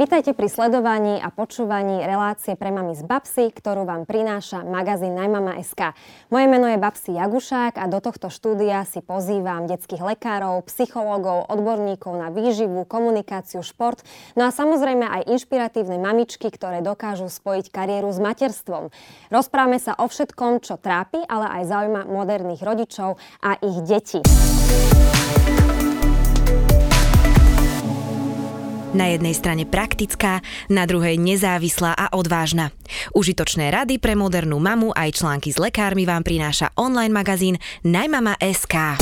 Vítajte pri sledovaní a počúvaní relácie pre mami z Babsy, ktorú vám prináša magazín Najmama.sk. Moje meno je Babsi Jagušák a do tohto štúdia si pozývam detských lekárov, psychológov, odborníkov na výživu, komunikáciu, šport, no a samozrejme aj inšpiratívne mamičky, ktoré dokážu spojiť kariéru s materstvom. Rozprávame sa o všetkom, čo trápi, ale aj zaujíma moderných rodičov a ich detí. Na jednej strane praktická, na druhej nezávislá a odvážna. Užitočné rady pre modernú mamu aj články s lekármi vám prináša online magazín Najmama.sk.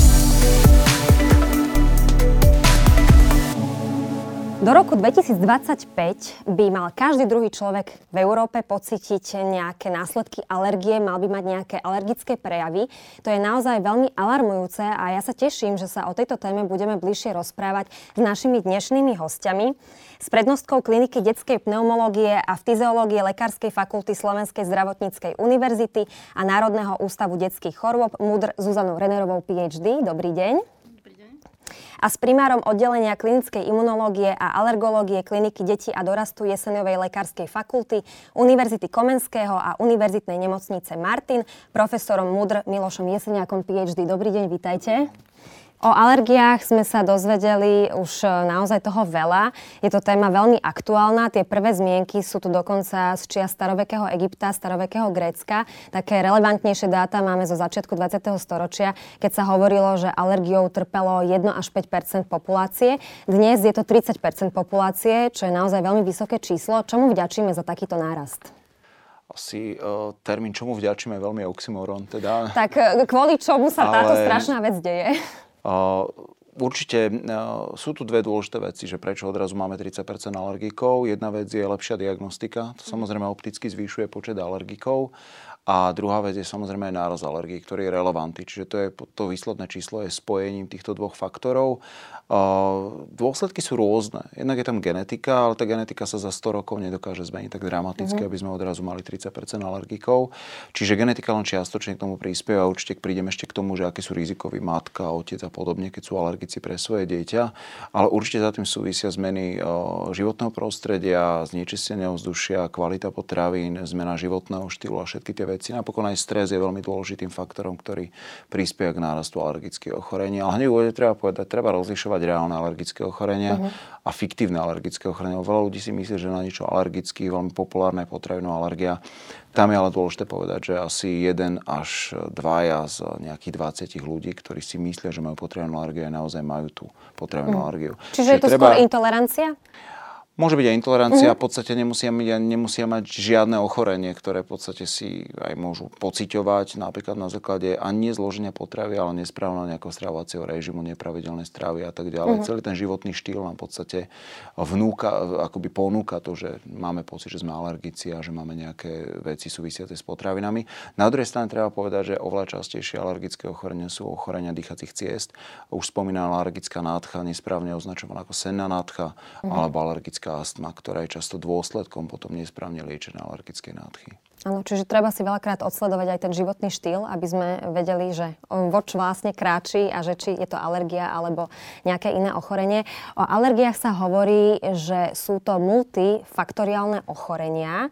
Do roku 2025 by mal každý druhý človek v Európe pocítiť nejaké následky alergie, mal by mať nejaké alergické prejavy. To je naozaj veľmi alarmujúce a ja sa teším, že sa o tejto téme budeme bližšie rozprávať s našimi dnešnými hostiami. S prednostkou kliniky detskej pneumológie a fyziológie Lekárskej fakulty Slovenskej zdravotníckej univerzity a Národného ústavu detských chorôb MUDR Zuzanou Renerovou PhD. Dobrý deň a s primárom oddelenia klinickej imunológie a alergológie kliniky detí a dorastu Jesenovej lekárskej fakulty Univerzity Komenského a Univerzitnej nemocnice Martin, profesorom MUDR Milošom Jeseniakom PhD. Dobrý deň, vítajte. O alergiách sme sa dozvedeli už e, naozaj toho veľa. Je to téma veľmi aktuálna. Tie prvé zmienky sú tu dokonca z čia starovekého Egypta, starovekého Grécka. Také relevantnejšie dáta máme zo začiatku 20. storočia, keď sa hovorilo, že alergiou trpelo 1 až 5% populácie. Dnes je to 30% populácie, čo je naozaj veľmi vysoké číslo. Čomu vďačíme za takýto nárast? asi uh, termín, čomu vďačíme, veľmi oxymoron. Teda. Tak e, kvôli čomu sa Ale... táto strašná vec deje? Určite sú tu dve dôležité veci, že prečo odrazu máme 30% alergikov. Jedna vec je lepšia diagnostika, to samozrejme opticky zvyšuje počet alergikov. A druhá vec je samozrejme aj náraz alergií, ktorý je relevantný. Čiže to, je, to výsledné číslo je spojením týchto dvoch faktorov. Dôsledky sú rôzne. Jednak je tam genetika, ale tá genetika sa za 100 rokov nedokáže zmeniť tak dramaticky, mm-hmm. aby sme odrazu mali 30% alergikov. Čiže genetika len čiastočne k tomu prispieva. Určite prídeme ešte k tomu, že aký sú rizikoví matka, otec a podobne, keď sú alergici pre svoje dieťa. Ale určite za tým súvisia zmeny životného prostredia, znečistenia vzdušia, kvalita potravín, zmena životného štýlu a všetky tie veci. Napokon aj stres je veľmi dôležitým faktorom, ktorý prispieva k nárastu alergických ochorení. Ale hneď treba povedať, treba rozlišovať reálne alergické ochorenia uh-huh. a fiktívne alergické ochorenia. Veľa ľudí si myslí, že na niečo alergický, veľmi populárna je potravinová alergia. Tam je ale dôležité povedať, že asi jeden až dvaja z nejakých 20 ľudí, ktorí si myslia, že majú potravinovú alergiu, naozaj majú tú potravinovú uh-huh. alergiu. Čiže, Čiže je to treba... skôr intolerancia? Môže byť aj intolerancia, mm-hmm. v podstate nemusia, nemusia mať žiadne ochorenie, ktoré v podstate si aj môžu pociťovať, napríklad na základe ani zloženia potravy, ale nesprávneho nejakého stravovacieho režimu, nepravidelné stravy a tak ďalej. Mm-hmm. Celý ten životný štýl nám v podstate vnúka, akoby ponúka to, že máme pocit, že sme alergici a že máme nejaké veci súvisiace s potravinami. Na druhej strane treba povedať, že oveľa častejšie alergické ochorenia sú ochorenia dýchacích ciest. Už spomínaná alergická nádcha, nesprávne označovaná ako senná nádcha, mm-hmm. alebo alergická chronická astma, ktorá je často dôsledkom potom nesprávne liečené alergickej nádchy. Áno, čiže treba si veľakrát odsledovať aj ten životný štýl, aby sme vedeli, že voč vlastne kráči a že či je to alergia alebo nejaké iné ochorenie. O alergiách sa hovorí, že sú to multifaktoriálne ochorenia.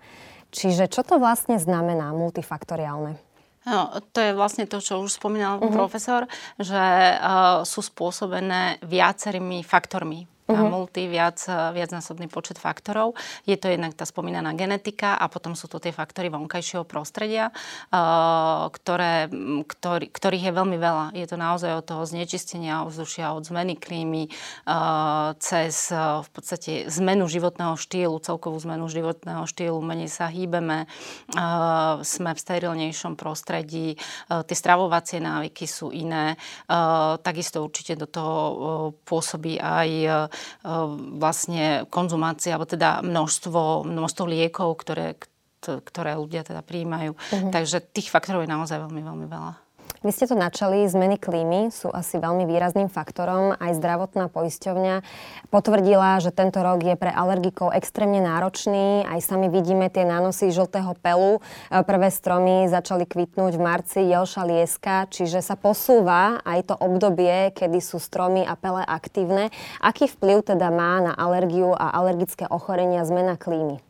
Čiže čo to vlastne znamená multifaktoriálne? No, to je vlastne to, čo už spomínal uh-huh. profesor, že uh, sú spôsobené viacerými faktormi uh-huh. multi, viac, viacnásobný počet faktorov. Je to jednak tá spomínaná genetika a potom sú to tie faktory vonkajšieho prostredia, uh, ktoré, ktorý, ktorých je veľmi veľa. Je to naozaj od toho znečistenia ovzdušia, od zmeny klímy, uh, cez v podstate zmenu životného štýlu, celkovú zmenu životného štýlu, menej sa hýbeme, sme v sterilnejšom prostredí, tie stravovacie návyky sú iné. Takisto určite do toho pôsobí aj vlastne konzumácia, alebo teda množstvo, množstvo liekov, ktoré, ktoré ľudia teda prijímajú. Uh-huh. Takže tých faktorov je naozaj veľmi, veľmi veľa. Vy ste to načali, zmeny klímy sú asi veľmi výrazným faktorom. Aj zdravotná poisťovňa potvrdila, že tento rok je pre alergikov extrémne náročný. Aj sami vidíme tie nánosy žltého pelu. E, prvé stromy začali kvitnúť v marci, jelša lieska, čiže sa posúva aj to obdobie, kedy sú stromy a pele aktívne. Aký vplyv teda má na alergiu a alergické ochorenia zmena klímy?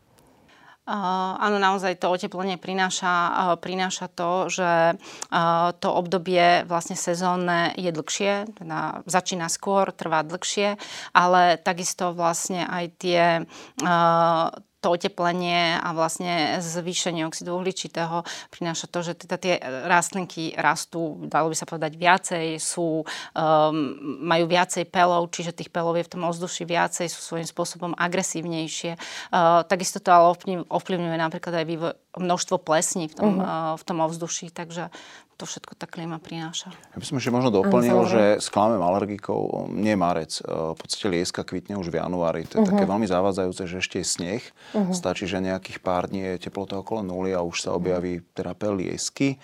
Uh, áno, naozaj to oteplenie prináša, uh, prináša to, že uh, to obdobie vlastne sezónne je dlhšie, teda začína skôr, trvá dlhšie, ale takisto vlastne aj tie to oteplenie a vlastne zvýšenie oxidu uhličitého prináša to, že teda tie rastlinky rastú, dalo by sa povedať, viacej, sú, um, majú viacej pelov, čiže tých pelov je v tom ovzduši viacej, sú svojím spôsobom agresívnejšie. Uh, takisto to ale ovplyvňuje napríklad aj vývoj, množstvo plesní v tom, uh-huh. uh, v tom ovzduší, takže to všetko tá klíma prináša. Ja by som ešte možno doplnil, že sklamem alergikov nie je marec. E, v podstate lieska kvitne už v januári. To je uh-huh. také veľmi zavádzajúce, že ešte je sneh. Uh-huh. Stačí, že nejakých pár dní je teplota okolo nuly a už sa objaví pel liesky.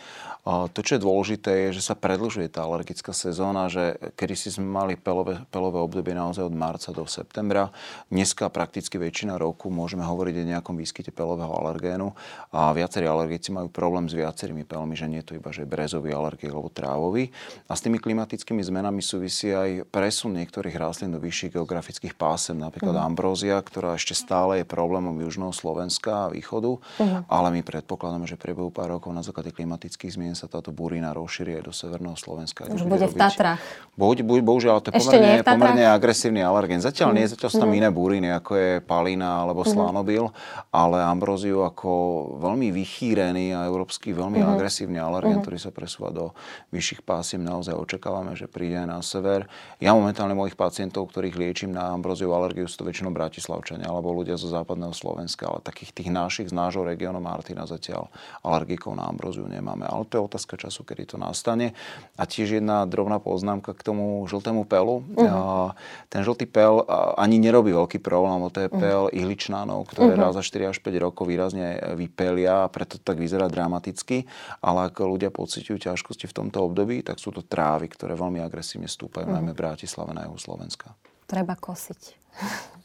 To, čo je dôležité, je, že sa predlžuje tá alergická sezóna, že kedy si sme mali pelové, pelové obdobie naozaj od marca do septembra. Dneska prakticky väčšina roku môžeme hovoriť o nejakom výskyte pelového alergénu a viacerí alergici majú problém s viacerými pelmi, že nie je to iba, že brezový alergik alebo trávový. A s tými klimatickými zmenami súvisí aj presun niektorých rastlín do vyšších geografických pásem, napríklad mm. ambrózia, ktorá ešte stále je problémom južného Slovenska a východu, mm. ale my predpokladáme, že priebehu pár rokov na základe klimatických zmien sa táto burina rozšíri aj do severného Slovenska. Už bude v Tatrách. Buď, buď, bohužiaľ, to je pomerne, je pomerne agresívny alergén. Zatiaľ mm. nie, zatiaľ sú tam mm. iné buriny, ako je palina alebo mm. slanobil, ale ambroziu ako veľmi vychýrený a európsky veľmi mm. agresívny alergén, mm. ktorý sa presúva do vyšších pásiem, naozaj očakávame, že príde aj na sever. Ja momentálne mojich pacientov, ktorých liečím na ambroziu alergiu, sú to väčšinou Bratislavčania alebo ľudia zo západného Slovenska, ale takých tých našich z nášho regiónu Martina zatiaľ alergikov na ambroziu nemáme. Ale to je otázka času, kedy to nastane. A tiež jedna drobná poznámka k tomu žltému pelu. Uh-huh. Ten žltý pel ani nerobí veľký problém, lebo to je mhm. pel uh-huh. ihličnánov, ktoré uh-huh. raz za 4 až 5 rokov výrazne vypelia a preto to tak vyzerá dramaticky. Ale ak ľudia pociťujú ťažkosti v tomto období, tak sú to trávy, ktoré veľmi agresívne stúpajú, uh-huh. najmä v Bratislave na juhu Slovenska. Treba kosiť.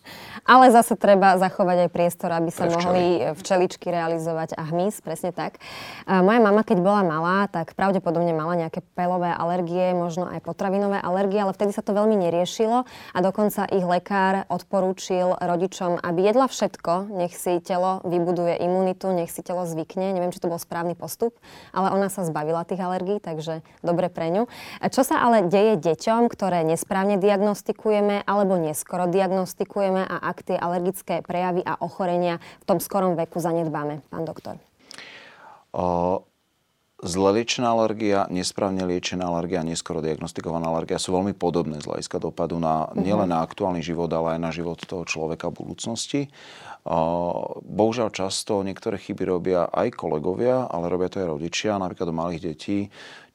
Ale zase treba zachovať aj priestor, aby sa mohli včeličky realizovať a hmyz, presne tak. A moja mama, keď bola malá, tak pravdepodobne mala nejaké pelové alergie, možno aj potravinové alergie, ale vtedy sa to veľmi neriešilo a dokonca ich lekár odporúčil rodičom, aby jedla všetko, nech si telo vybuduje imunitu, nech si telo zvykne. Neviem, či to bol správny postup, ale ona sa zbavila tých alergií, takže dobre pre ňu. Čo sa ale deje deťom, ktoré nesprávne diagnostikujeme alebo neskoro diagnostikujeme a ak tie alergické prejavy a ochorenia v tom skorom veku zanedbáme, pán doktor? O, zle liečená alergia, nesprávne liečená alergia neskoro diagnostikovaná alergia sú veľmi podobné z hľadiska dopadu na, nielen na aktuálny život, ale aj na život toho človeka v budúcnosti. Bohužiaľ často niektoré chyby robia aj kolegovia, ale robia to aj rodičia, napríklad do malých detí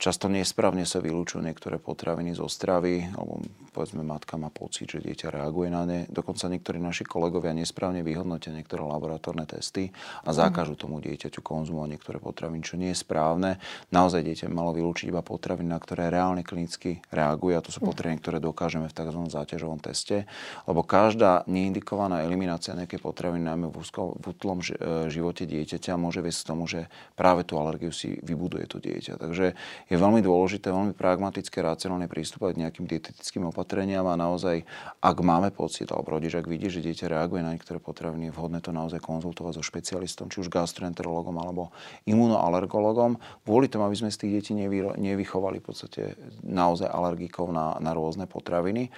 Často nesprávne sa vylúčujú niektoré potraviny zo stravy, alebo povedzme matka má pocit, že dieťa reaguje na ne. Dokonca niektorí naši kolegovia nesprávne vyhodnotia niektoré laboratórne testy a zakážu tomu dieťaťu konzumovať niektoré potraviny, čo nie je správne. Naozaj dieťa malo vylúčiť iba potraviny, na ktoré reálne klinicky reaguje a to sú potraviny, ktoré dokážeme v tzv. záťažovom teste, lebo každá neindikovaná eliminácia nejakej potraviny, najmä v, úzko, v útlom e, živote dieťaťa, môže viesť k tomu, že práve tú alergiu si vybuduje to dieťa. Takže je veľmi dôležité, veľmi pragmatické, racionálne prístupovať k nejakým dietetickým opatreniam a naozaj, ak máme pocit, alebo rodič, ak vidí, že dieťa reaguje na niektoré potraviny, je vhodné to naozaj konzultovať so špecialistom, či už gastroenterologom alebo imunoalergologom, kvôli tomu, aby sme z tých detí nevy, nevychovali v podstate naozaj alergikov na, na rôzne potraviny.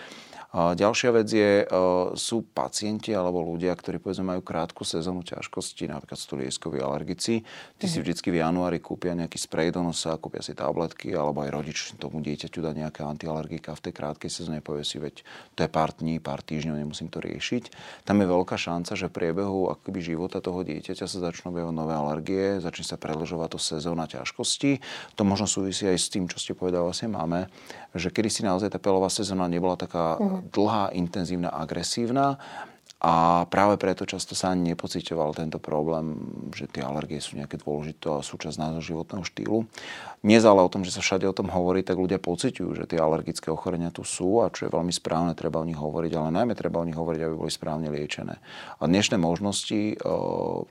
Ďalšia vec je, e, sú pacienti alebo ľudia, ktorí povedzme majú krátku sezónu ťažkosti, napríklad sú to lieskoví alergici. Tí si mhm. vždycky v januári kúpia nejaký sprej do nosa, kúpia si tabletky, alebo aj rodič tomu dieťaťu dá nejaké antialergika v tej krátkej sezóne, povie si, veď to je pár dní, pár týždňov, nemusím to riešiť. Tam je veľká šanca, že v priebehu akoby života toho dieťaťa sa začnú objavovať nové alergie, začne sa predlžovať to sezóna ťažkosti. To možno súvisí aj s tým, čo ste povedali, vlastne máme, že kedy si naozaj tá pelová sezóna nebola taká uh-huh dlhá, intenzívna, agresívna a práve preto často sa ani nepocitoval tento problém, že tie alergie sú nejaké dôležité a súčasť nášho životného štýlu. Nie ale o tom, že sa všade o tom hovorí, tak ľudia pociťujú, že tie alergické ochorenia tu sú a čo je veľmi správne, treba o nich hovoriť, ale najmä treba o nich hovoriť, aby boli správne liečené. A dnešné možnosti,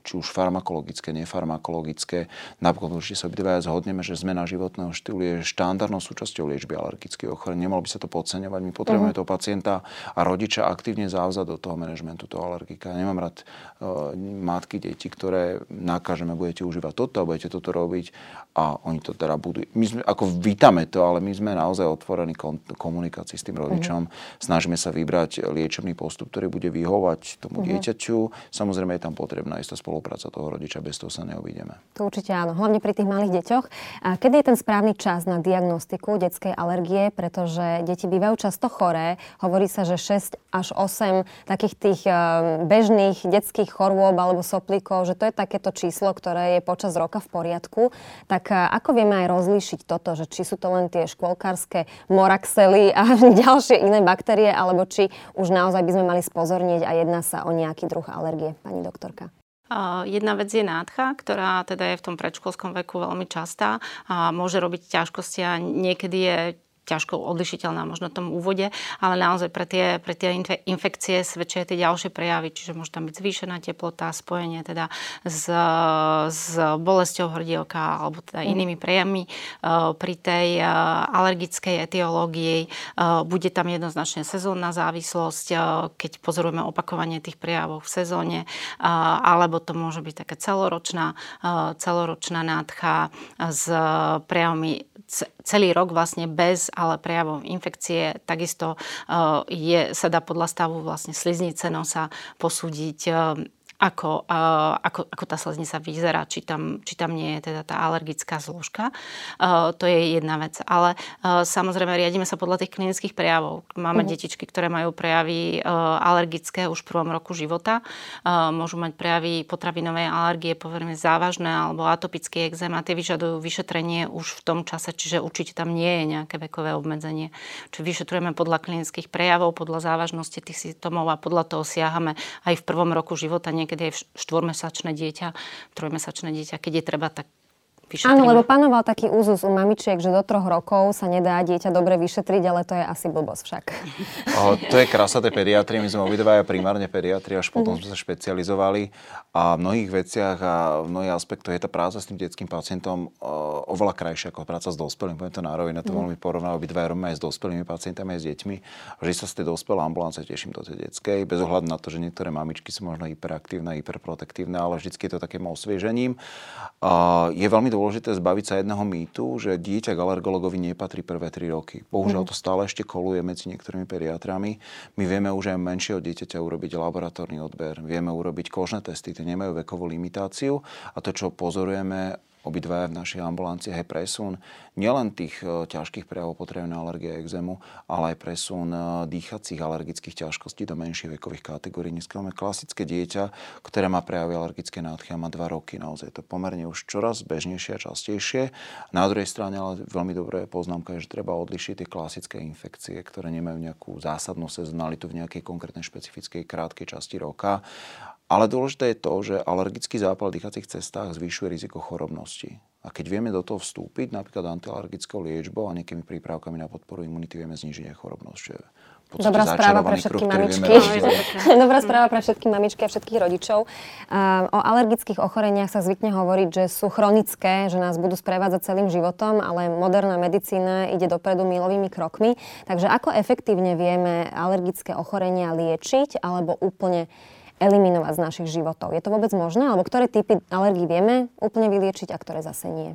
či už farmakologické, nefarmakologické, napokon určite sa obidvaja zhodneme, že zmena životného štýlu je štandardnou súčasťou liečby alergických ochorení. Nemalo by sa to podceňovať. My potrebujeme uh-huh. toho pacienta a rodiča aktívne závzať do toho manažmentu toho alergika. Nemám rád uh, matky, deti, ktoré nakážeme, budete užívať toto a budete toto robiť a oni to teda budú. My sme, ako vítame to, ale my sme naozaj otvorení komunikácii s tým rodičom. Uh-huh. Snažíme sa vybrať liečebný postup, ktorý bude vyhovať tomu uh-huh. dieťaťu. Samozrejme je tam potrebná istá spolupráca toho rodiča, bez toho sa neobídeme. To určite áno, hlavne pri tých malých deťoch. A kedy je ten správny čas na diagnostiku detskej alergie, pretože deti bývajú často choré. Hovorí sa, že 6 až 8 takých tých eh, bežných detských chorôb alebo soplíkov, že to je takéto číslo, ktoré je počas roka v poriadku. Tak eh, ako vieme aj rozlíšiť toto, že či sú to len tie škôlkárske moraxely a ďalšie iné baktérie, alebo či už naozaj by sme mali spozornieť a jedná sa o nejaký druh alergie, pani doktorka? Jedna vec je nádcha, ktorá teda je v tom predškolskom veku veľmi častá a môže robiť ťažkosti a niekedy je ťažko odlišiteľná možno v tom úvode, ale naozaj pre tie, pre tie infekcie svedčia tie ďalšie prejavy, čiže môže tam byť zvýšená teplota, spojenie teda s, s bolesťou hrdielka alebo teda mm. inými prejavmi. E, pri tej e, alergickej etiológii e, bude tam jednoznačne sezónna závislosť, keď pozorujeme opakovanie tých prejavov v sezóne, alebo to môže byť taká celoročná, celoročná nádcha s prejavmi celý rok vlastne bez ale prejavom infekcie. Takisto eh, je, sa dá podľa stavu vlastne sliznice nosa posúdiť ako, ako, ako tá sleznica vyzerá, či tam, či tam nie je teda tá alergická zložka. Uh, to je jedna vec. Ale uh, samozrejme riadíme sa podľa tých klinických prejavov. Máme uh-huh. detičky, ktoré majú prejavy uh, alergické už v prvom roku života. Môžu mať prejavy potravinovej alergie, povedzme závažné alebo atopický exém a tie vyžadujú vyšetrenie už v tom čase, čiže určite tam nie je nejaké vekové obmedzenie. Čiže vyšetrujeme podľa klinických prejavov, podľa závažnosti tých symptómov a podľa toho siahame aj v prvom roku života niekedy aj štvormesačné dieťa, trojmesačné dieťa, keď je treba, tak vyšetríme. Áno, lebo panoval taký úzus u mamičiek, že do troch rokov sa nedá dieťa dobre vyšetriť, ale to je asi blbosť však. O, to je krása tej pediatrie. My sme obidvaja primárne pediatri, až potom mm-hmm. sme sa špecializovali. A v mnohých veciach a v mnohých aspektoch je tá práca s tým detským pacientom oveľa krajšia ako práca s dospelým. Poviem to na rovinu, to mm. veľmi porovnám. Obidvaja robíme aj s dospelými pacientami, aj s deťmi. Vždy sa z tej dospelej ambulance teším do tej detskej, bez ohľadu na to, že niektoré mamičky sú možno hyperaktívne, hyperprotektívne, ale vždy je to takým osviežením. A je veľmi dôležité zbaviť sa jedného mýtu, že dieťa k alergologovi nepatrí prvé 3 roky. Bohužiaľ mm. to stále ešte koluje medzi niektorými pediatrami. My vieme už aj menšieho dieťaťa urobiť laboratórny odber, vieme urobiť kožné testy, tie nemajú vekovú limitáciu a to, čo pozorujeme obidvaja v našich ambulanciách je presun nielen tých e, ťažkých prejavov potrebnej alergie a exému, ale aj presun e, dýchacích alergických ťažkostí do menších vekových kategórií. Dneska máme klasické dieťa, ktoré má prejavy alergické nádchy a má 2 roky. Naozaj to pomerne už čoraz bežnejšie a častejšie. Na druhej strane ale veľmi dobré poznámka je, že treba odlišiť tie klasické infekcie, ktoré nemajú nejakú zásadnú sezonalitu v nejakej konkrétnej špecifickej krátkej časti roka ale dôležité je to, že alergický zápal v dýchacích cestách zvyšuje riziko chorobnosti. A keď vieme do toho vstúpiť, napríklad antialergickou liečbou a nejakými prípravkami na podporu imunity, vieme znižiť aj chorobnosť. Je Dobrá správa pre všetky mamičky. Dobrá správa pre všetky mamičky a všetkých rodičov. O alergických ochoreniach sa zvykne hovoriť, že sú chronické, že nás budú sprevádzať celým životom, ale moderná medicína ide dopredu milovými krokmi. Takže ako efektívne vieme alergické ochorenia liečiť alebo úplne eliminovať z našich životov. Je to vôbec možné? Alebo ktoré typy alergií vieme úplne vyliečiť a ktoré zase nie?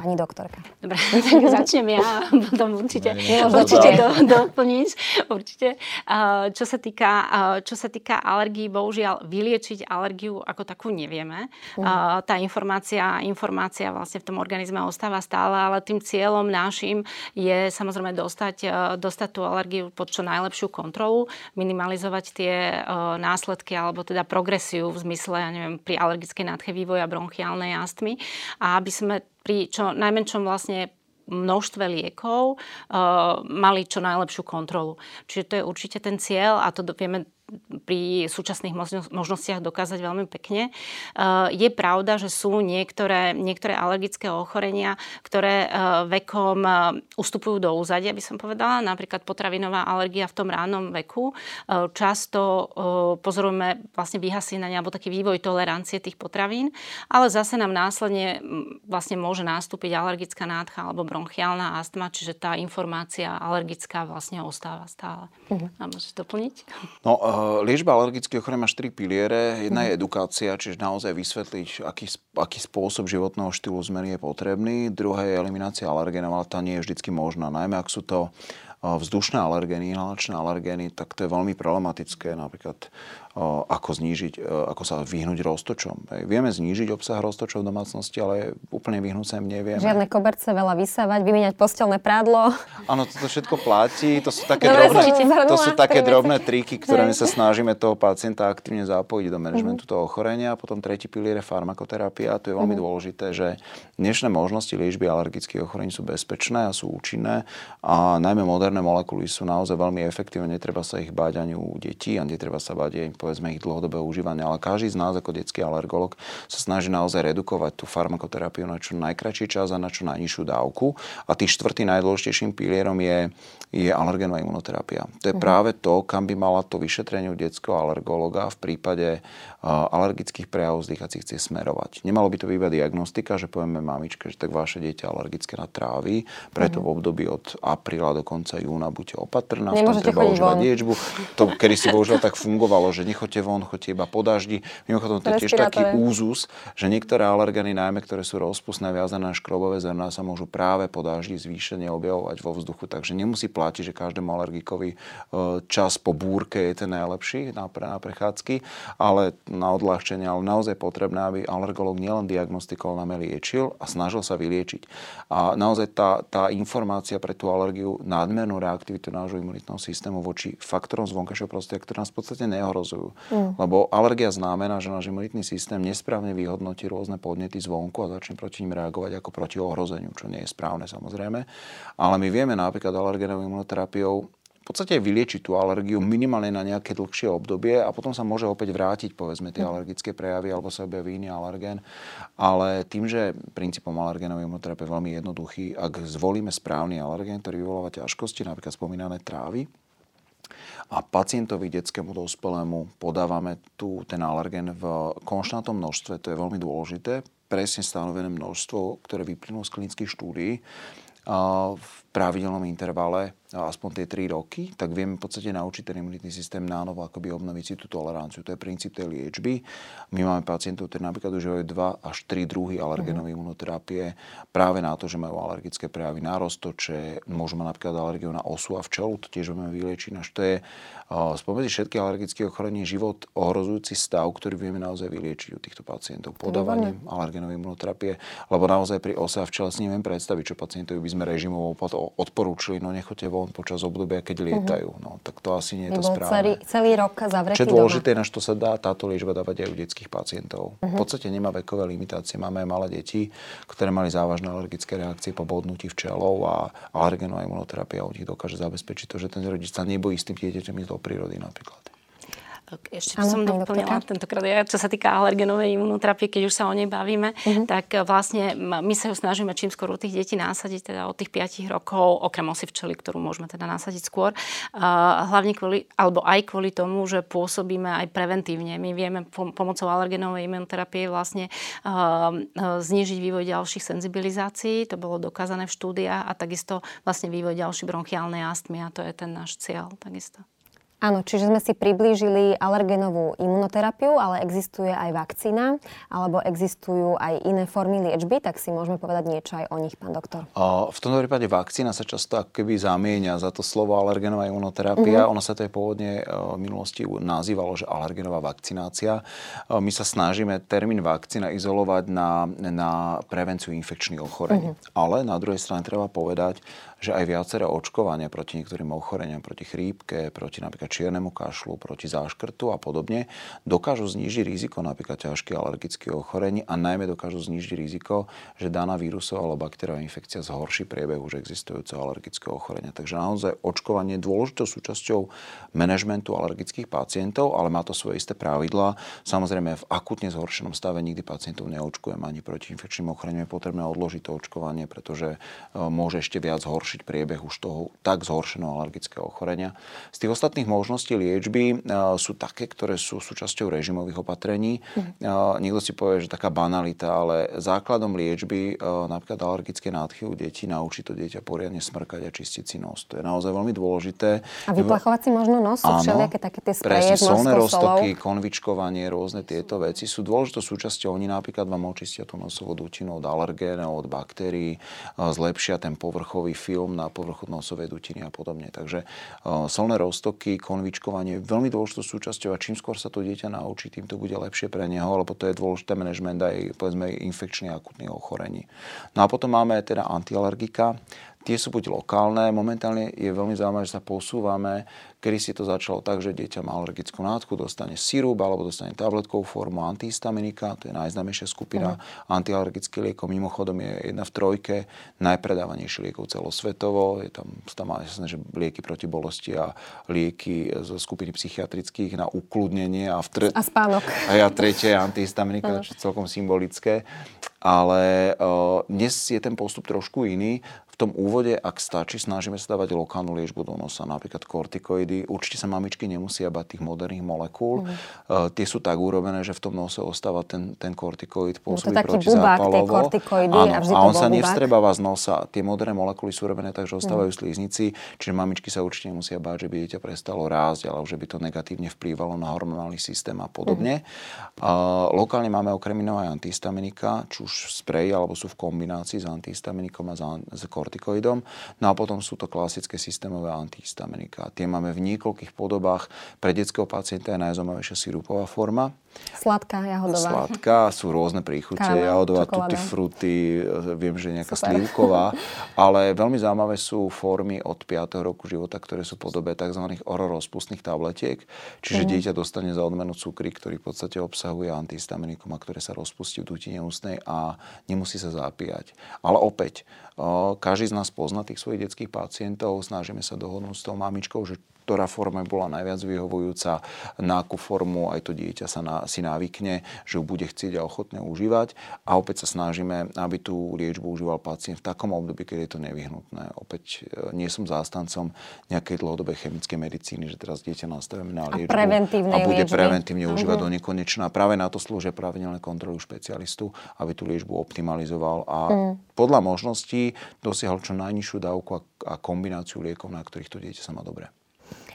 Pani doktorka. Dobre, tak začnem ja potom určite, určite do, doplniť. Určite. Čo sa, týka, čo sa týka alergií, bohužiaľ vyliečiť alergiu ako takú nevieme. Mm. Tá informácia, informácia vlastne v tom organizme ostáva stále, ale tým cieľom našim je samozrejme dostať, dostať tú alergiu pod čo najlepšiu kontrolu, minimalizovať tie následky alebo teda progresiu v zmysle, ja neviem, pri alergickej nádche vývoja bronchiálnej astmy a aby sme pri čo najmenšom vlastne množstve liekov uh, mali čo najlepšiu kontrolu. Čiže to je určite ten cieľ a to vieme pri súčasných možnostiach dokázať veľmi pekne. Je pravda, že sú niektoré, niektoré alergické ochorenia, ktoré vekom ustupujú do úzadia, by som povedala. Napríklad potravinová alergia v tom ránom veku. Často pozorujeme vlastne vyhasínanie alebo taký vývoj tolerancie tých potravín, ale zase nám následne vlastne môže nastúpiť alergická nádcha alebo bronchiálna astma, čiže tá informácia alergická vlastne ostáva stále. Uh-huh. A môžeš doplniť? No, uh, liečba alergických ochorení má štyri piliere. Jedna je edukácia, čiže naozaj vysvetliť, aký, aký spôsob životného štýlu zmeny je potrebný. Druhá je eliminácia alergénov, ale tá nie je vždy možná. Najmä ak sú to vzdušné alergény, inhalačné alergény, tak to je veľmi problematické. Napríklad ako znížiť, ako sa vyhnúť roztočom. Vieme znížiť obsah roztočov v domácnosti, ale úplne vyhnúť sa im nevieme. Žiadne koberce, veľa vysávať, vymieňať postelné prádlo. Áno, toto všetko platí. To sú také, Dobre, drobné, to sú také drobné triky, ktorými sa snažíme toho pacienta aktívne zapojiť do manažmentu uh-huh. toho ochorenia. Potom tretí pilier je farmakoterapia. To je veľmi uh-huh. dôležité, že dnešné možnosti liečby alergických ochorení sú bezpečné a sú účinné. A najmä moderné molekuly sú naozaj veľmi efektívne. Netreba sa ich báť ani u detí a netreba sa báť aj povedzme ich dlhodobého užívania, ale každý z nás ako detský alergolog sa snaží naozaj redukovať tú farmakoterapiu na čo najkračší čas a na čo najnižšiu dávku. A tým štvrtým najdôležitejším pilierom je, je alergenová imunoterapia. To je uh-huh. práve to, kam by mala to vyšetrenie u detského alergologa v prípade uh, alergických prejavov z dýchacích ciest smerovať. Nemalo by to byť iba diagnostika, že povieme mamičke, že tak vaše dieťa alergické na trávy, preto uh-huh. v období od apríla do konca júna buďte opatrná, Nemôžete treba užívať liečbu. To, kedy si bohužiaľ tak fungovalo, že nechoďte von, choďte iba po daždi. Mimochodom, to je tiež taký úzus, že niektoré alergeny, najmä ktoré sú rozpustné, viazané na škrobové zrná, sa môžu práve po daždi zvýšene objavovať vo vzduchu. Takže nemusí platiť, že každému alergikovi e, čas po búrke je ten najlepší na, na prechádzky, ale na odľahčenie, ale naozaj potrebné, aby alergolog nielen diagnostikoval, ale liečil a snažil sa vyliečiť. A naozaj tá, tá informácia pre tú alergiu, nadmernú reaktivitu nášho imunitného systému voči faktorom z vonkajšieho prostredia, ktoré nás v podstate neohrozujú. Mm. Lebo alergia znamená, že náš imunitný systém nesprávne vyhodnotí rôzne podnety zvonku a začne proti ním reagovať ako proti ohrozeniu, čo nie je správne samozrejme. Ale my vieme napríklad alergenovou imunoterapiou v podstate vyliečiť tú alergiu minimálne na nejaké dlhšie obdobie a potom sa môže opäť vrátiť, povedzme, tie mm. alergické prejavy alebo sa objaví iný alergén. Ale tým, že princípom alergénovej imunoterapie je veľmi jednoduchý, ak zvolíme správny alergén, ktorý vyvoláva ťažkosti, napríklad spomínané trávy, a pacientovi detskému dospelému podávame tu ten alergen v konštantnom množstve, to je veľmi dôležité, presne stanovené množstvo, ktoré vyplynulo z klinických štúdií. V pravidelnom intervale aspoň tie 3 roky, tak vieme v podstate naučiť ten imunitný systém nánovo akoby obnoviť si tú toleranciu. To je princíp tej liečby. My máme pacientov, ktorí napríklad užívajú 2 až 3 druhy alergenovej mm. imunoterapie práve na to, že majú alergické prejavy na roztoče, môžu mať napríklad alergiu na osu a včelu, to tiež vieme vyliečiť. Až to je spomedzi všetkých alergických ochorení život ohrozujúci stav, ktorý vieme naozaj vyliečiť u týchto pacientov podávaním alergenovej imunoterapie, lebo naozaj pri ose a včele si neviem predstaviť, čo pacientovi by sme režimovo odporúčili, no nechoďte von počas obdobia, keď lietajú. Uh-huh. No, tak to asi nie je to správne. Celý, celý rok zavretý Čo je dôležité, na čo sa dá táto liečba dávať aj u detských pacientov. Uh-huh. V podstate nemá vekové limitácie. Máme aj malé deti, ktoré mali závažné alergické reakcie po bodnutí včelov a alergenová imunoterapia u nich dokáže zabezpečiť to, že ten rodič sa nebojí s tým dieťaťom ísť do prírody napríklad. Ešte by som doplnila tentokrát, ja, čo sa týka alergenovej imunoterapie, keď už sa o nej bavíme, uh-huh. tak e, vlastne my sa ju snažíme čím skôr u tých detí násadiť, teda od tých 5 rokov, okrem osy včely, ktorú môžeme teda nasadiť skôr. hlavne kvôli, alebo aj kvôli tomu, že pôsobíme aj preventívne. My vieme pomocou alergenovej imunoterapie vlastne znižiť vývoj ďalších senzibilizácií, to bolo dokázané v štúdiách a takisto vlastne vývoj ďalších bronchiálnej astmy a to je ten náš cieľ takisto. Áno, čiže sme si priblížili alergenovú imunoterapiu, ale existuje aj vakcína, alebo existujú aj iné formy liečby, tak si môžeme povedať niečo aj o nich, pán doktor. V tomto prípade vakcína sa často keby zamieňa za to slovo alergenová imunoterapia. Uh-huh. Ono sa to aj pôvodne e, v minulosti nazývalo, že alergenová vakcinácia. E, my sa snažíme termín vakcína izolovať na, na prevenciu infekčných ochorení. Uh-huh. Ale na druhej strane treba povedať, že aj viaceré očkovania proti niektorým ochoreniam, proti chrípke, proti napríklad čiernemu kašlu, proti záškrtu a podobne, dokážu znížiť riziko napríklad ťažkých alergických ochorení a najmä dokážu znížiť riziko, že daná vírusová alebo bakteriová infekcia zhorší priebeh už existujúceho alergického ochorenia. Takže naozaj očkovanie je dôležitou súčasťou manažmentu alergických pacientov, ale má to svoje isté pravidlá. Samozrejme, v akutne zhoršenom stave nikdy pacientov neočkujem ani proti infekčným ochoreniam. Je potrebné odložiť to očkovanie, pretože e, môže ešte viac zhoršiť priebeh už toho tak zhoršeného alergického ochorenia. Z tých ostatných možností liečby e, sú také, ktoré sú súčasťou režimových opatrení. Mm. Niekto si povie, že taká banalita, ale základom liečby napríklad alergické nádchy u detí naučí to dieťa poriadne smrkať a čistiť si nos. To je naozaj veľmi dôležité. A vyplachovať si možno nos? Áno, všelijaké také tie spreje s solné roztoky, konvičkovanie, rôzne tieto veci sú dôležitou súčasťou. Oni napríklad vám očistia tú nosovú dutinu od alergénov, od baktérií, zlepšia ten povrchový film na povrchu nosovej dutiny a podobne. Takže solné roztoky, konvičkovanie je veľmi dôležitou súčasťou a čím skôr sa to dieťa naučí, tým to bude lepšie pre neho, lebo to je dôležité manažment aj povedzme infekčných akutných ochorení. No a potom máme teda antialergika. Tie sú buď lokálne, momentálne je veľmi zaujímavé, že sa posúvame Kedy si to začalo tak, že dieťa má alergickú nádchu, dostane sirup alebo dostane tabletkovú formu antihistaminika, to je najznámejšia skupina uh-huh. antialergických liekov. Mimochodom je jedna v trojke najpredávanejších liekov celosvetovo. Je tam, tam má jasné, že lieky proti bolesti a lieky zo skupiny psychiatrických na ukludnenie. A, v tre... a spánok. A ja tretie antihistaminika, uh-huh. čo je celkom symbolické. Ale uh, dnes je ten postup trošku iný tom úvode, ak stačí, snažíme sa dávať lokálnu liečbu do nosa, napríklad kortikoidy. Určite sa mamičky nemusia bať tých moderných molekúl. Mm. Uh, tie sú tak urobené, že v tom nose ostáva ten, ten kortikoid, pôsobí no proti zápalovo. Áno, a, a on sa nevstrebáva z nosa. Tie moderné molekuly sú urobené tak, že ostávajú mm. slíznici, čiže mamičky sa určite nemusia báť, že by dieťa prestalo rásť, ale že by to negatívne vplývalo na hormonálny systém a podobne. Mm. Uh, lokálne máme okrem iného aj antihistaminika, či už spreji, alebo sú v kombinácii s antihistaminikom a s, s kortikoidom. No a potom sú to klasické systémové antihistaminika. Tie máme v niekoľkých podobách. Pre detského pacienta je najzaujímavejšia sirupová forma. Sladká, jahodová. Sladká, sú rôzne príchute, Káva, jahodová, tutti frutti, viem, že nejaká Super. slívková, ale veľmi zaujímavé sú formy od 5. roku života, ktoré sú podobe tzv. ororozpustných tabletiek, čiže mm. dieťa dostane za odmenu cukry, ktorý v podstate obsahuje antihistaminikum a ktoré sa rozpustí v dutine ústnej a nemusí sa zapíjať. Ale opäť, každý z nás pozná tých svojich detských pacientov, snažíme sa dohodnúť s tou mamičkou, že ktorá forma bola najviac vyhovujúca, na akú formu aj to dieťa sa na, si návykne, že ju bude chcieť a ochotné užívať. A opäť sa snažíme, aby tú liečbu užíval pacient v takom období, keď je to nevyhnutné. Opäť e, nie som zástancom nejakej dlhodobej chemickej medicíny, že teraz dieťa nastavíme na liečbu a, a bude liečby. preventívne užívať uh-huh. do nekonečna. Práve na to slúžia pravidelné kontroly špecialistu, aby tú liečbu optimalizoval a uh-huh. podľa možností dosiahol čo najnižšiu dávku a, a kombináciu liekov, na ktorých to dieťa sa má dobre.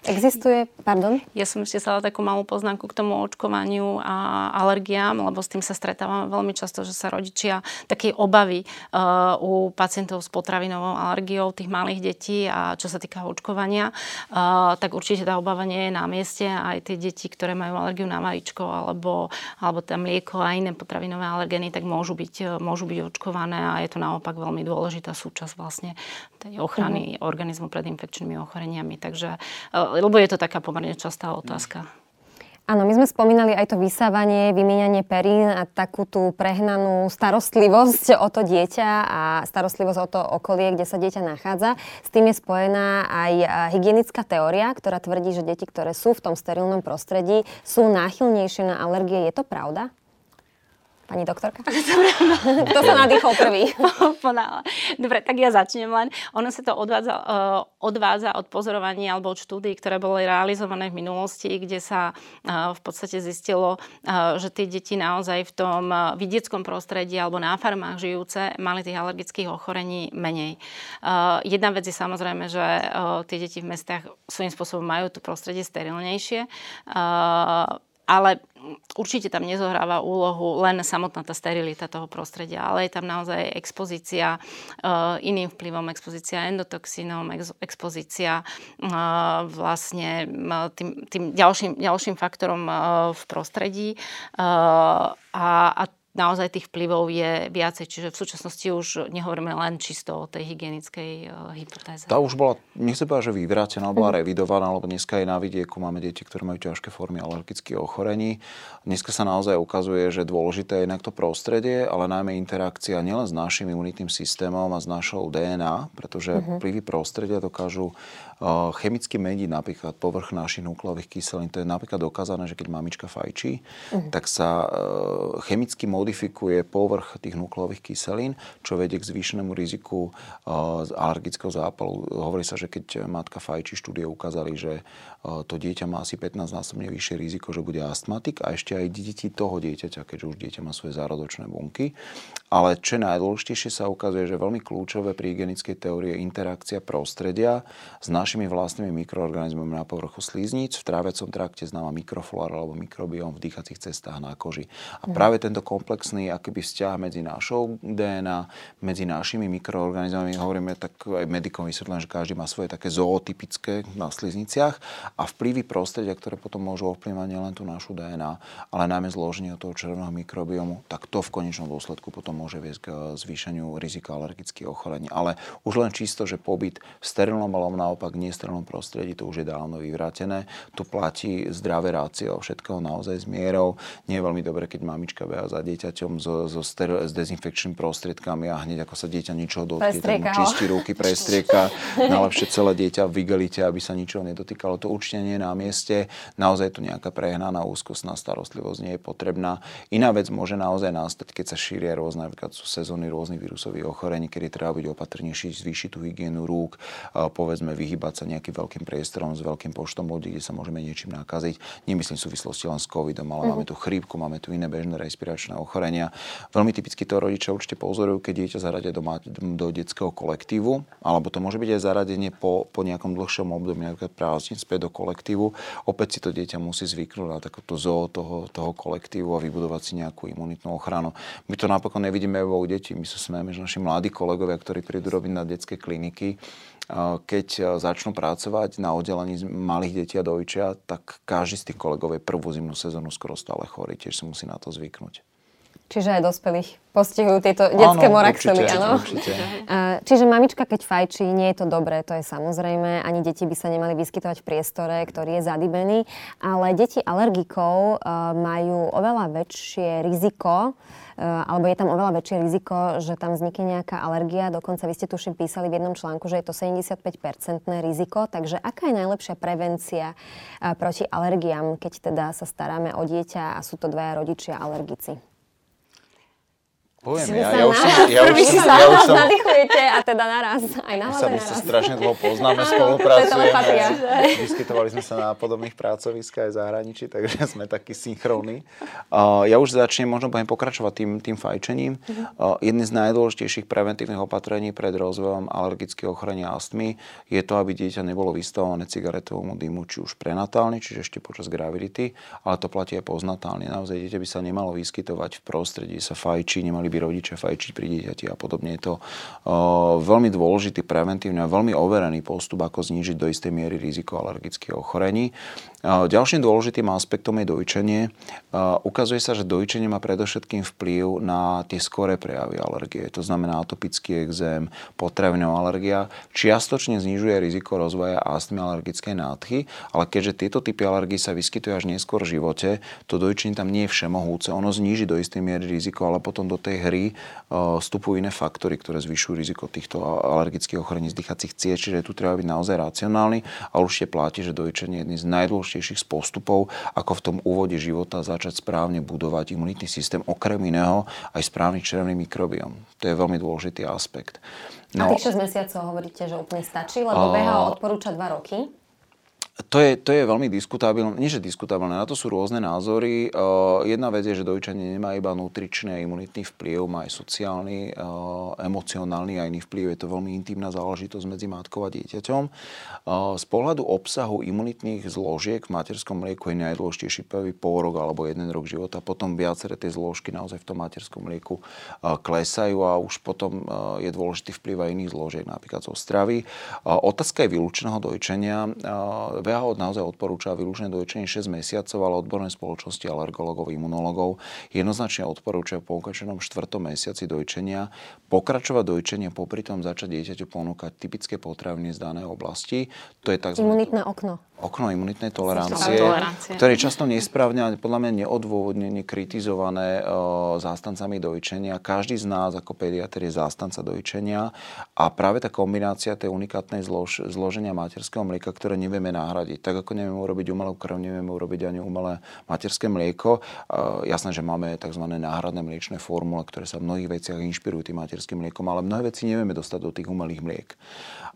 Existuje, pardon? Ja som ešte stala takú malú poznámku k tomu očkovaniu a alergiám, lebo s tým sa stretávame veľmi často, že sa rodičia také obavy uh, u pacientov s potravinovou alergiou, tých malých detí a čo sa týka očkovania, uh, tak určite tá obava nie je na mieste. Aj tie deti, ktoré majú alergiu na vajíčko alebo, alebo tam mlieko a iné potravinové alergény, tak môžu byť, môžu byť očkované a je to naopak veľmi dôležitá súčasť vlastne tej ochrany mm-hmm. organizmu pred infekčnými ochoreniami. Takže uh, lebo je to taká pomerne častá otázka. Áno, my sme spomínali aj to vysávanie, vymieňanie perín a takú tú prehnanú starostlivosť o to dieťa a starostlivosť o to okolie, kde sa dieťa nachádza. S tým je spojená aj hygienická teória, ktorá tvrdí, že deti, ktoré sú v tom sterilnom prostredí, sú náchylnejšie na alergie. Je to pravda? Pani doktorka? Kto sa nadýchol prvý? Dobre, tak ja začnem len. Ono sa to odvádza, uh, odvádza od pozorovania alebo od štúdií, ktoré boli realizované v minulosti, kde sa uh, v podstate zistilo, uh, že tie deti naozaj v tom vidieckom prostredí alebo na farmách žijúce mali tých alergických ochorení menej. Jedna vec je samozrejme, že tie deti v mestách svojím spôsobom majú to prostredie sterilnejšie. Ale určite tam nezohráva úlohu len samotná tá sterilita toho prostredia, ale je tam naozaj expozícia uh, iným vplyvom, expozícia endotoxínom, ex, expozícia uh, vlastne uh, tým, tým ďalším, ďalším faktorom v prostredí. A, a naozaj tých vplyvov je viacej. Čiže v súčasnosti už nehovoríme len čisto o tej hygienickej uh, hypotéze. Tá už bola, nechcem povedať, že vyvrátená, bola mm. revidovaná, lebo dneska aj na vidieku máme deti, ktoré majú ťažké formy alergických ochorení. Dneska sa naozaj ukazuje, že dôležité je jednak to prostredie, ale najmä interakcia nielen s našim imunitným systémom a s našou DNA, pretože mm-hmm. vplyvy prostredia dokážu chemicky meniť napríklad povrch našich nukleových kyselín. To je napríklad dokázané, že keď mamička fajčí, uh-huh. tak sa e, chemicky modifikuje povrch tých nukleových kyselín, čo vedie k zvýšenému riziku e, alergického zápalu. Hovorí sa, že keď matka fajčí, štúdie ukázali, že e, to dieťa má asi 15 násobne vyššie riziko, že bude astmatik a ešte aj deti toho dieťaťa, keďže už dieťa má svoje zárodočné bunky. Ale čo najdôležitejšie sa ukazuje, že veľmi kľúčové pri hygienickej teórii je interakcia prostredia s našimi vlastnými mikroorganizmami na povrchu slíznic, v trávecom trakte známa mikroflóra alebo mikrobióm v dýchacích cestách na koži. A práve tento komplexný akýby vzťah medzi našou DNA, medzi našimi mikroorganizmami, hovoríme tak aj medikom vysvetlené, že každý má svoje také zootypické na slízniciach a vplyvy prostredia, ktoré potom môžu ovplyvňovať nielen tú našu DNA, ale najmä zloženie toho červeného mikrobiomu, tak to v konečnom dôsledku potom môže viesť k zvýšeniu rizika alergických ochorení. Ale už len čisto, že pobyt v sterilnom alebo naopak v nestrelnom prostredí, to už je dávno vyvrátené. Tu platí zdravé rácio, všetko naozaj s mierou. Nie je veľmi dobre, keď mamička beha za dieťaťom so, so ster- s dezinfekčným prostriedkami a hneď ako sa dieťa ničoho dotkne, tak čistí ruky, prestrieka, najlepšie celé dieťa v igelite, aby sa ničoho nedotýkalo. To určite nie je na mieste. Naozaj tu nejaká prehnaná úzkostná starostlivosť nie je potrebná. Iná vec môže naozaj nastať, keď sa šíria rôzne, napríklad sú sezóny rôznych vírusových ochorení, kedy treba byť opatrnejší, zvýšiť tú hygienu rúk, povedzme vyhybať vyhýbať sa nejakým veľkým priestorom s veľkým počtom ľudí, kde sa môžeme niečím nakaziť. Nemyslím v súvislosti len s covidom, ale mm. máme tu chrípku, máme tu iné bežné respiračné ochorenia. Veľmi typicky to rodičia určite pozorujú, keď dieťa zaradia do, do detského kolektívu, alebo to môže byť aj zaradenie po, po nejakom dlhšom období, napríklad prázdnin späť do kolektívu. Opäť si to dieťa musí zvyknúť na takéto zoo toho, toho kolektívu a vybudovať si nejakú imunitnú ochranu. My to napokon nevidíme vo detí. My sa smieme, že naši mladí kolegovia, ktorí prídu robiť na detské kliniky, keď e, začnú pracovať na oddelení malých detí a dojčia, tak každý z tých kolegov je prvú zimnú sezónu skoro stále chorý. Tiež si musí na to zvyknúť. Čiže aj dospelých postihujú tieto detské moraxely, áno? Čiže mamička, keď fajčí, nie je to dobré, to je samozrejme. Ani deti by sa nemali vyskytovať v priestore, ktorý je zadibený. Ale deti alergikov e, majú oveľa väčšie riziko, e, alebo je tam oveľa väčšie riziko, že tam vznikne nejaká alergia. Dokonca vy ste tuším písali v jednom článku, že je to 75-percentné riziko. Takže aká je najlepšia prevencia e, proti alergiám, keď teda sa staráme o dieťa a sú to dvaja rodičia alergici? Poviem, ja, ja, už som, ja, už som, ja už som... a teda naraz, aj na sa, my sa strašne dlho poznáme, spolupracujeme. Vyskytovali sme sa na podobných pracoviskách aj zahraničí, takže sme takí synchrónni. Uh, ja už začnem, možno budem pokračovať tým, tým fajčením. Uh, z najdôležitejších preventívnych opatrení pred rozvojom alergického ochorenia astmy je to, aby dieťa nebolo vystavované cigaretovému dymu, či už prenatálne, čiže ešte počas gravidity, ale to platí aj poznatálne. Naozaj dieťa by sa nemalo vyskytovať v prostredí, sa fajčí, nemali by rodičia fajčiť pri dieťati a podobne. Je to veľmi dôležitý preventívny a veľmi overený postup, ako znížiť do istej miery riziko alergických ochorení. Ďalším dôležitým aspektom je dojčenie. Ukazuje sa, že dojčenie má predovšetkým vplyv na tie skoré prejavy alergie. To znamená atopický exém, potravinová alergia. Čiastočne znižuje riziko rozvoja astmy alergickej nádchy, ale keďže tieto typy alergií sa vyskytujú až neskôr v živote, to dojčenie tam nie je všemohúce. Ono zníži do istej miery riziko, ale potom do tej hry vstupujú iné faktory, ktoré zvyšujú riziko týchto alergických ochorení z dýchacích ciest, čiže tu treba byť naozaj racionálny a určite platí, že dojčenie je jedný z najdôležitejších postupov, ako v tom úvode života začať správne budovať imunitný systém, okrem iného aj správny červený mikrobiom. To je veľmi dôležitý aspekt. No, a tých 6 mesiacov hovoríte, že úplne stačí, lebo VHO odporúča 2 roky. To je, to je veľmi diskutabilné, nie že diskutabilné, na to sú rôzne názory. Jedna vec je, že dojčanie nemá iba nutričný a imunitný vplyv, má aj sociálny, uh, emocionálny a iný vplyv. Je to veľmi intimná záležitosť medzi matkou a dieťaťom. Z pohľadu obsahu imunitných zložiek v materskom mlieku je najdôležitejší prvý pol rok alebo jeden rok života. Potom viaceré tie zložky naozaj v tom materskom mlieku klesajú a už potom je dôležitý vplyv aj iných zložiek, napríklad zo stravy. Uh, otázka je vylúčeného dojčenia. VHO naozaj odporúča vylúčené dojčenie 6 mesiacov, ale odborné spoločnosti alergologov, imunologov jednoznačne odporúčajú po ukončenom 4. mesiaci dojčenia pokračovať dojčenie, popri tom začať dieťaťu ponúkať typické potraviny z danej oblasti. To je tzv. Imunitné okno okno imunitnej tolerancie, tolerancie, ktoré je často nesprávne a podľa mňa neodôvodnene kritizované e, zástancami dojčenia. Každý z nás ako pediatr je zástanca dojčenia a práve tá kombinácia tej unikátnej zlož, zloženia materského mlieka, ktoré nevieme nahradiť. Tak ako nevieme urobiť umelú krv, nevieme urobiť ani umelé materské mlieko. E, jasné, že máme tzv. náhradné mliečne formule, ktoré sa v mnohých veciach inšpirujú tým materským mliekom, ale mnohé veci nevieme dostať do tých umelých mliek.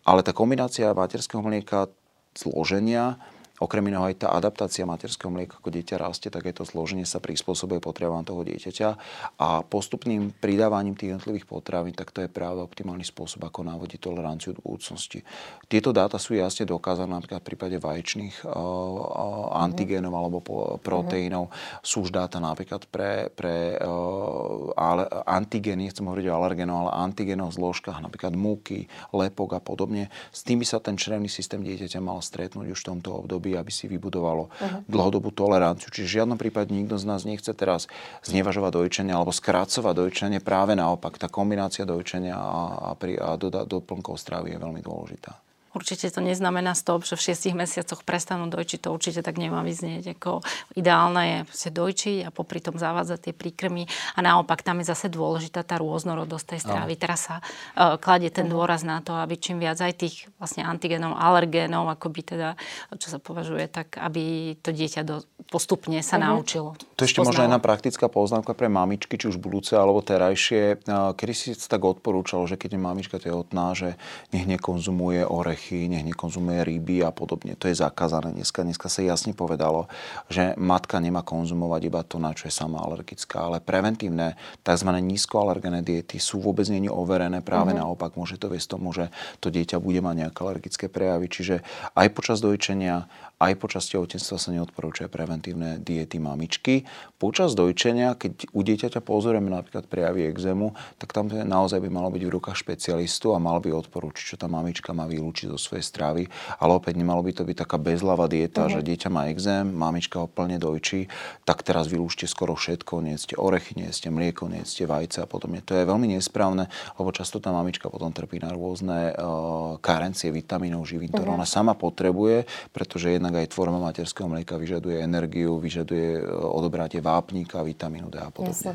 Ale tá kombinácia materského mlieka zloženia Okrem iného aj tá adaptácia materského mlieka, ako dieťa rastie, tak aj to zloženie sa prispôsobuje potrebám toho dieťaťa a postupným pridávaním tých jednotlivých potravín, tak to je práve optimálny spôsob, ako návodiť toleranciu do budúcnosti. Tieto dáta sú jasne dokázané napríklad v prípade vaječných uh, antigénov alebo proteínov. Uh-huh. Sú už dáta napríklad pre, pre uh, ale, antigény, nechcem hovoriť o alergénov, ale antigénov v zložkách, napríklad múky, lepok a podobne. S tým by sa ten črevný systém dieťaťa mal stretnúť už v tomto období období, aby si vybudovalo uh-huh. dlhodobú toleranciu. Čiže v žiadnom prípade nikto z nás nechce teraz znevažovať dojčenie alebo skrácovať dojčenie. Práve naopak, tá kombinácia dojčenia a, a, pri, a doplnkov stravy je veľmi dôležitá. Určite to neznamená stop, že v šiestich mesiacoch prestanú dojčiť. To určite tak nemá vyznieť. Ako ideálne je dojčiť a popri tom zavádzať tie príkrmy. A naopak tam je zase dôležitá tá rôznorodosť tej stravy. No. Teraz sa uh, kladie ten dôraz na to, aby čím viac aj tých vlastne antigénov, alergénov, by teda, čo sa považuje, tak aby to dieťa do, postupne sa uh-huh. naučilo. To ešte možno jedna praktická poznámka pre mamičky, či už budúce alebo terajšie. Kedy si tak odporúčalo, že keď je mamička tehotná, že nech nekonzumuje orech orechy, nech nekonzumuje ryby a podobne. To je zakázané dneska. Dneska sa jasne povedalo, že matka nemá konzumovať iba to, na čo je sama alergická, ale preventívne tzv. nízkoalergené diety sú vôbec není overené. Práve uh-huh. naopak môže to viesť tomu, že to dieťa bude mať nejaké alergické prejavy. Čiže aj počas dojčenia, aj počas tehotenstva sa neodporúčajú preventívne diety mamičky. Počas dojčenia, keď u dieťaťa pozrieme napríklad prejavy exému, tak tam naozaj by malo byť v rukách špecialistu a mal by odporúčiť, čo tá mamička má vylúčiť zo svojej stravy. Ale opäť nemalo by to byť taká bezlava dieta, uh-huh. že dieťa má exém, mamička ho plne dojčí, tak teraz vylúčte skoro všetko, nejeste orechy, nejeste mlieko, nejeste vajce a podobne. To je veľmi nesprávne, lebo často tá mamička potom trpí na rôzne uh, karencie vitamínov, živín, ktoré uh-huh. ona sama potrebuje, pretože jedna jednak aj tvorba materského mlieka vyžaduje energiu, vyžaduje e, odobratie vápnika, vitamínu D a podobne. Jasne.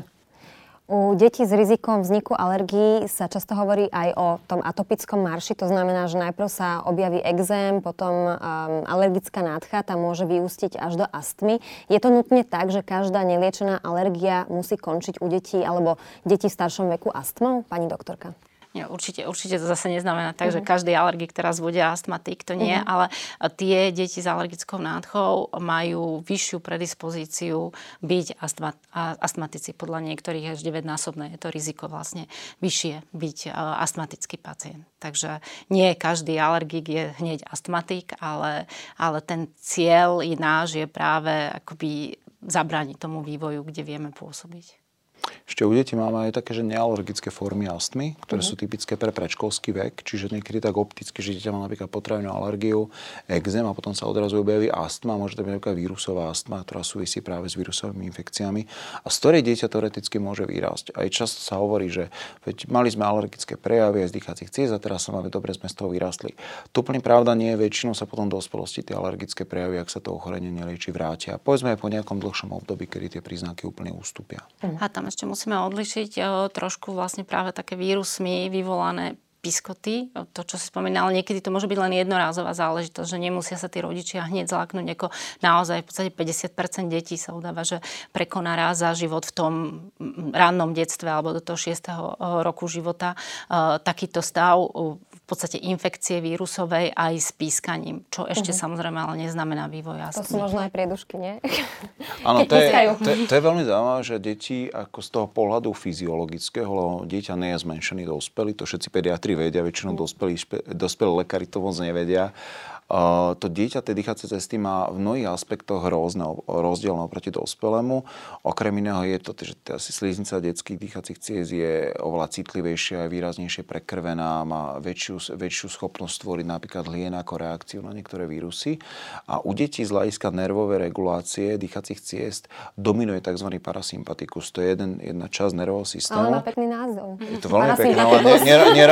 U detí s rizikom vzniku alergií sa často hovorí aj o tom atopickom marši, to znamená, že najprv sa objaví exém, potom um, alergická nádcha, tá môže vyústiť až do astmy. Je to nutne tak, že každá neliečená alergia musí končiť u detí alebo detí v staršom veku astmou, pani doktorka? Nie, určite, určite to zase neznamená tak, uh-huh. že mhm. každý alergik teraz bude astmatik, to nie, uh-huh. ale tie deti s alergickou nádchou majú vyššiu predispozíciu byť astma, astmatici. Podľa niektorých až 9-násobné je to riziko vlastne vyššie byť astmatický pacient. Takže nie každý alergik je hneď astmatik, ale, ale ten cieľ je náš je práve akoby zabrániť tomu vývoju, kde vieme pôsobiť. Ešte u detí máme aj také, že nealergické formy astmy, ktoré uh-huh. sú typické pre predškolský vek, čiže niekedy tak opticky, že dieťa má napríklad potravinú alergiu, exém a potom sa odrazu objaví astma, môže to byť napríklad vírusová astma, ktorá súvisí práve s vírusovými infekciami a z ktorej dieťa teoreticky môže vyrásť. Aj často sa hovorí, že veď mali sme alergické prejavy aj z dýchacích ciest a teraz sa máme dobre sme z toho vyrastli. To úplne pravda nie je, väčšinou sa potom do dospelosti tie alergické prejavy, ak sa to ochorenie nelieči, vrátia. Povedzme aj po nejakom dlhšom období, kedy tie príznaky úplne ustúpia. A tam ešte musíme odlišiť e, trošku vlastne práve také vírusmi vyvolané piskoty, to, čo si spomínal, niekedy to môže byť len jednorázová záležitosť, že nemusia sa tí rodičia hneď zlaknúť, ako naozaj v podstate 50% detí sa udáva, že prekoná raz za život v tom rannom detstve alebo do toho 6. E, roku života e, takýto stav v podstate infekcie vírusovej aj s pískaním, čo ešte uh-huh. samozrejme ale neznamená vývoj astmy. To sú možno aj priedušky, nie? Áno, to je, to, to je veľmi zaujímavé, že deti ako z toho pohľadu fyziologického, lebo dieťa nie je zmenšený dospelý, to všetci pediatri vedia, väčšinou dospelí, dospelí lekári to moc nevedia To dieťa tej dýchacie cesty má v mnohých aspektoch rôzne, rozdielne oproti dospelému. Okrem iného je to, že asi sliznica detských dýchacích ciest je oveľa citlivejšia, výraznejšie prekrvená, má väčšiu, väčšiu schopnosť stvoriť napríklad hlien ako reakciu na niektoré vírusy. A u detí z hľadiska nervovej regulácie dýchacích ciest dominuje tzv. parasympatikus. To je jeden, jedna časť nervového systému. Ale má pekný názov. Je to veľmi pekné, ale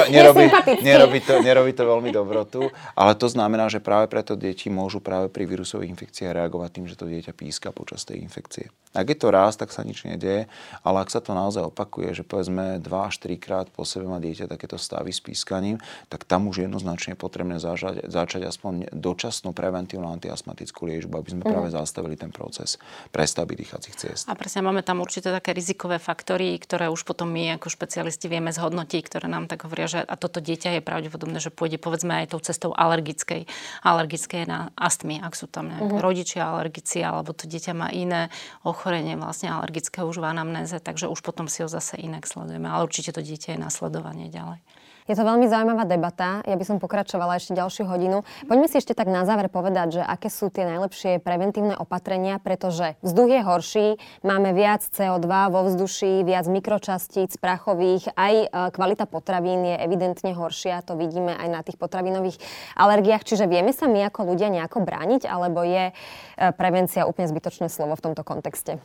nerobí, nerobí, to, nerobí to veľmi dobrotu. Ale to znamená, že práve preto deti môžu práve pri vírusových infekciách reagovať tým, že to dieťa píska počas tej infekcie. Ak je to raz, tak sa nič nedieje, ale ak sa to naozaj opakuje, že povedzme 2 až 3 krát po sebe má dieťa takéto stavy s pískaním, tak tam už je jednoznačne potrebné začať, začať aspoň dočasnú preventívnu antiastmatickú liečbu, aby sme mm. práve zastavili ten proces prestavby dýchacích ciest. A presne máme tam určite také rizikové faktory, ktoré už potom my ako špecialisti vieme zhodnotiť, ktoré nám tak hovoria, že a toto dieťa je pravdepodobné, že pôjde povedzme aj tou cestou alergickej, alergickej na astmy, ak sú tam nejaké mm-hmm. rodičia alergici, alebo to dieťa má iné ochorenie vlastne alergické už v anamnéze, takže už potom si ho zase inak sledujeme. Ale určite to dieťa je nasledovanie ďalej. Je to veľmi zaujímavá debata. Ja by som pokračovala ešte ďalšiu hodinu. Poďme si ešte tak na záver povedať, že aké sú tie najlepšie preventívne opatrenia, pretože vzduch je horší, máme viac CO2 vo vzduší, viac mikročastíc prachových, aj e, kvalita potravín je evidentne horšia, to vidíme aj na tých potravinových alergiách. Čiže vieme sa my ako ľudia nejako brániť, alebo je e, prevencia úplne zbytočné slovo v tomto kontexte?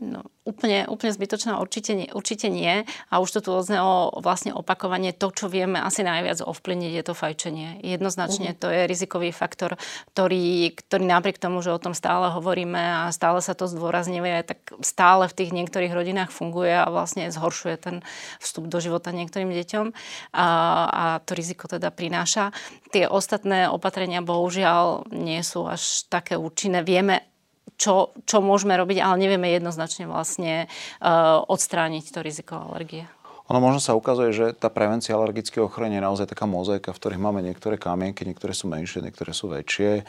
No, úplne, úplne zbytočná určite nie, určite nie. A už to tu odznelo vlastne opakovanie. To, čo vieme asi najviac ovplyvniť, je to fajčenie. Jednoznačne uh-huh. to je rizikový faktor, ktorý, ktorý napriek tomu, že o tom stále hovoríme a stále sa to zdôrazňuje, tak stále v tých niektorých rodinách funguje a vlastne zhoršuje ten vstup do života niektorým deťom. A, a to riziko teda prináša. Tie ostatné opatrenia bohužiaľ nie sú až také účinné. Vieme čo, čo môžeme robiť, ale nevieme jednoznačne vlastne uh, odstrániť to riziko alergie. Ono možno sa ukazuje, že tá prevencia alergického ochorenia je naozaj taká mozaika, v ktorých máme niektoré kamienky, niektoré sú menšie, niektoré sú väčšie.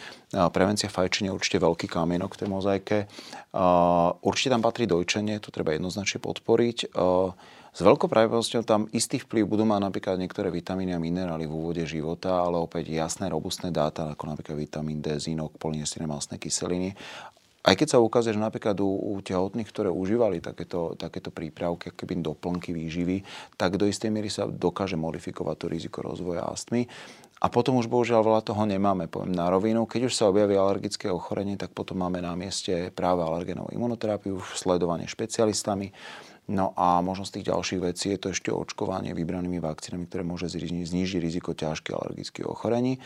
Prevencia fajčenia je určite veľký kamienok v tej mozaike. Určite tam patrí dojčenie, to treba jednoznačne podporiť. S veľkou pravdepodobnosťou tam istý vplyv budú mať napríklad niektoré vitamíny a minerály v úvode života, ale opäť jasné, robustné dáta, ako napríklad vitamín D, zinok, polynestyné masné kyseliny aj keď sa ukazuje, že napríklad u, u tehotných, ktoré užívali takéto, takéto prípravky, keby doplnky výživy, tak do istej miery sa dokáže modifikovať to riziko rozvoja astmy. A potom už bohužiaľ veľa toho nemáme, poviem na rovinu. Keď už sa objaví alergické ochorenie, tak potom máme na mieste práve alergenovú imunoterapiu, sledovanie špecialistami. No a možno z tých ďalších vecí je to ešte očkovanie vybranými vakcínami, ktoré môže znižiť riziko ťažkých alergických ochorení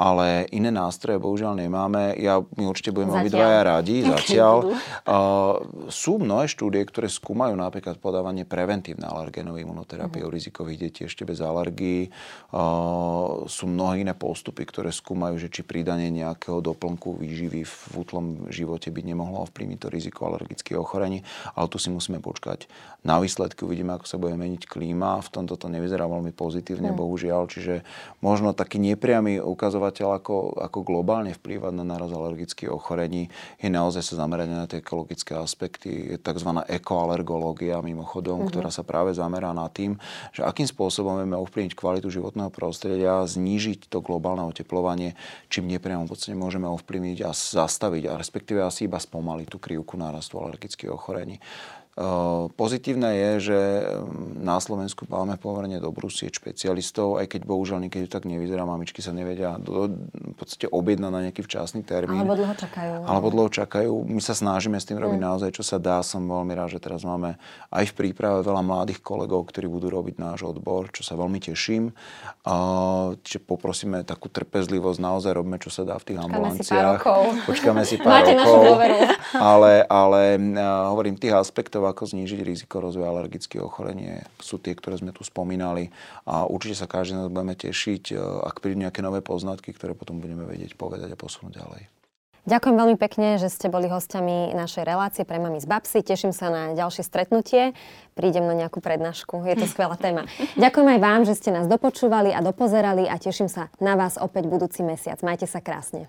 ale iné nástroje bohužiaľ nemáme. Ja, my určite budeme obidvaja radi zatiaľ. Uh, sú mnohé štúdie, ktoré skúmajú napríklad podávanie preventívne alergénovej imunoterapie uh-huh. u rizikových detí ešte bez alergií. Uh, sú mnohé iné postupy, ktoré skúmajú, že či pridanie nejakého doplnku výživy v útlom živote by nemohlo ovplyvniť to riziko alergických ochorení, ale tu si musíme počkať na výsledky. Uvidíme, ako sa bude meniť klíma. V tomto to nevyzerá veľmi pozitívne, uh-huh. bohužiaľ. Čiže možno taký nepriamy ukazovateľ, ako, ako globálne vplývať na náraz alergických ochorení, je naozaj sa zamerať na tie ekologické aspekty. Je tzv. ekoalergológia mimochodom, mm-hmm. ktorá sa práve zamerá na tým, že akým spôsobom vieme ovplyvniť kvalitu životného prostredia, znížiť to globálne oteplovanie, čím nepriamo v podstate môžeme ovplyvniť a zastaviť, a respektíve asi iba spomaliť tú krivku nárastu alergických ochorení. Pozitívne je, že na Slovensku máme pomerne dobrú sieť špecialistov, aj keď bohužiaľ niekedy tak nevyzerá, mamičky sa nevedia do, v podstate objednať na nejaký včasný termín. Alebo dlho čakajú. Alebo dlho čakajú. My sa snažíme s tým robiť mm. naozaj, čo sa dá. Som veľmi rád, že teraz máme aj v príprave veľa mladých kolegov, ktorí budú robiť náš odbor, čo sa veľmi teším. Čiže poprosíme takú trpezlivosť, naozaj robíme, čo sa dá v tých Počkáme ambulanciách. Si Počkáme si pár Máte rokov. našu dôveru. Ale, ale hovorím, tých aspektov, ako znížiť riziko rozvoja alergických ochorení sú tie, ktoré sme tu spomínali a určite sa každý nás budeme tešiť, e, ak prídu nejaké nové poznatky, ktoré potom budeme vedieť povedať a posunúť ďalej. Ďakujem veľmi pekne, že ste boli hostiami našej relácie pre Mami z Babsy. Teším sa na ďalšie stretnutie. Prídem na nejakú prednášku. Je to skvelá téma. Ďakujem aj vám, že ste nás dopočúvali a dopozerali a teším sa na vás opäť budúci mesiac. Majte sa krásne.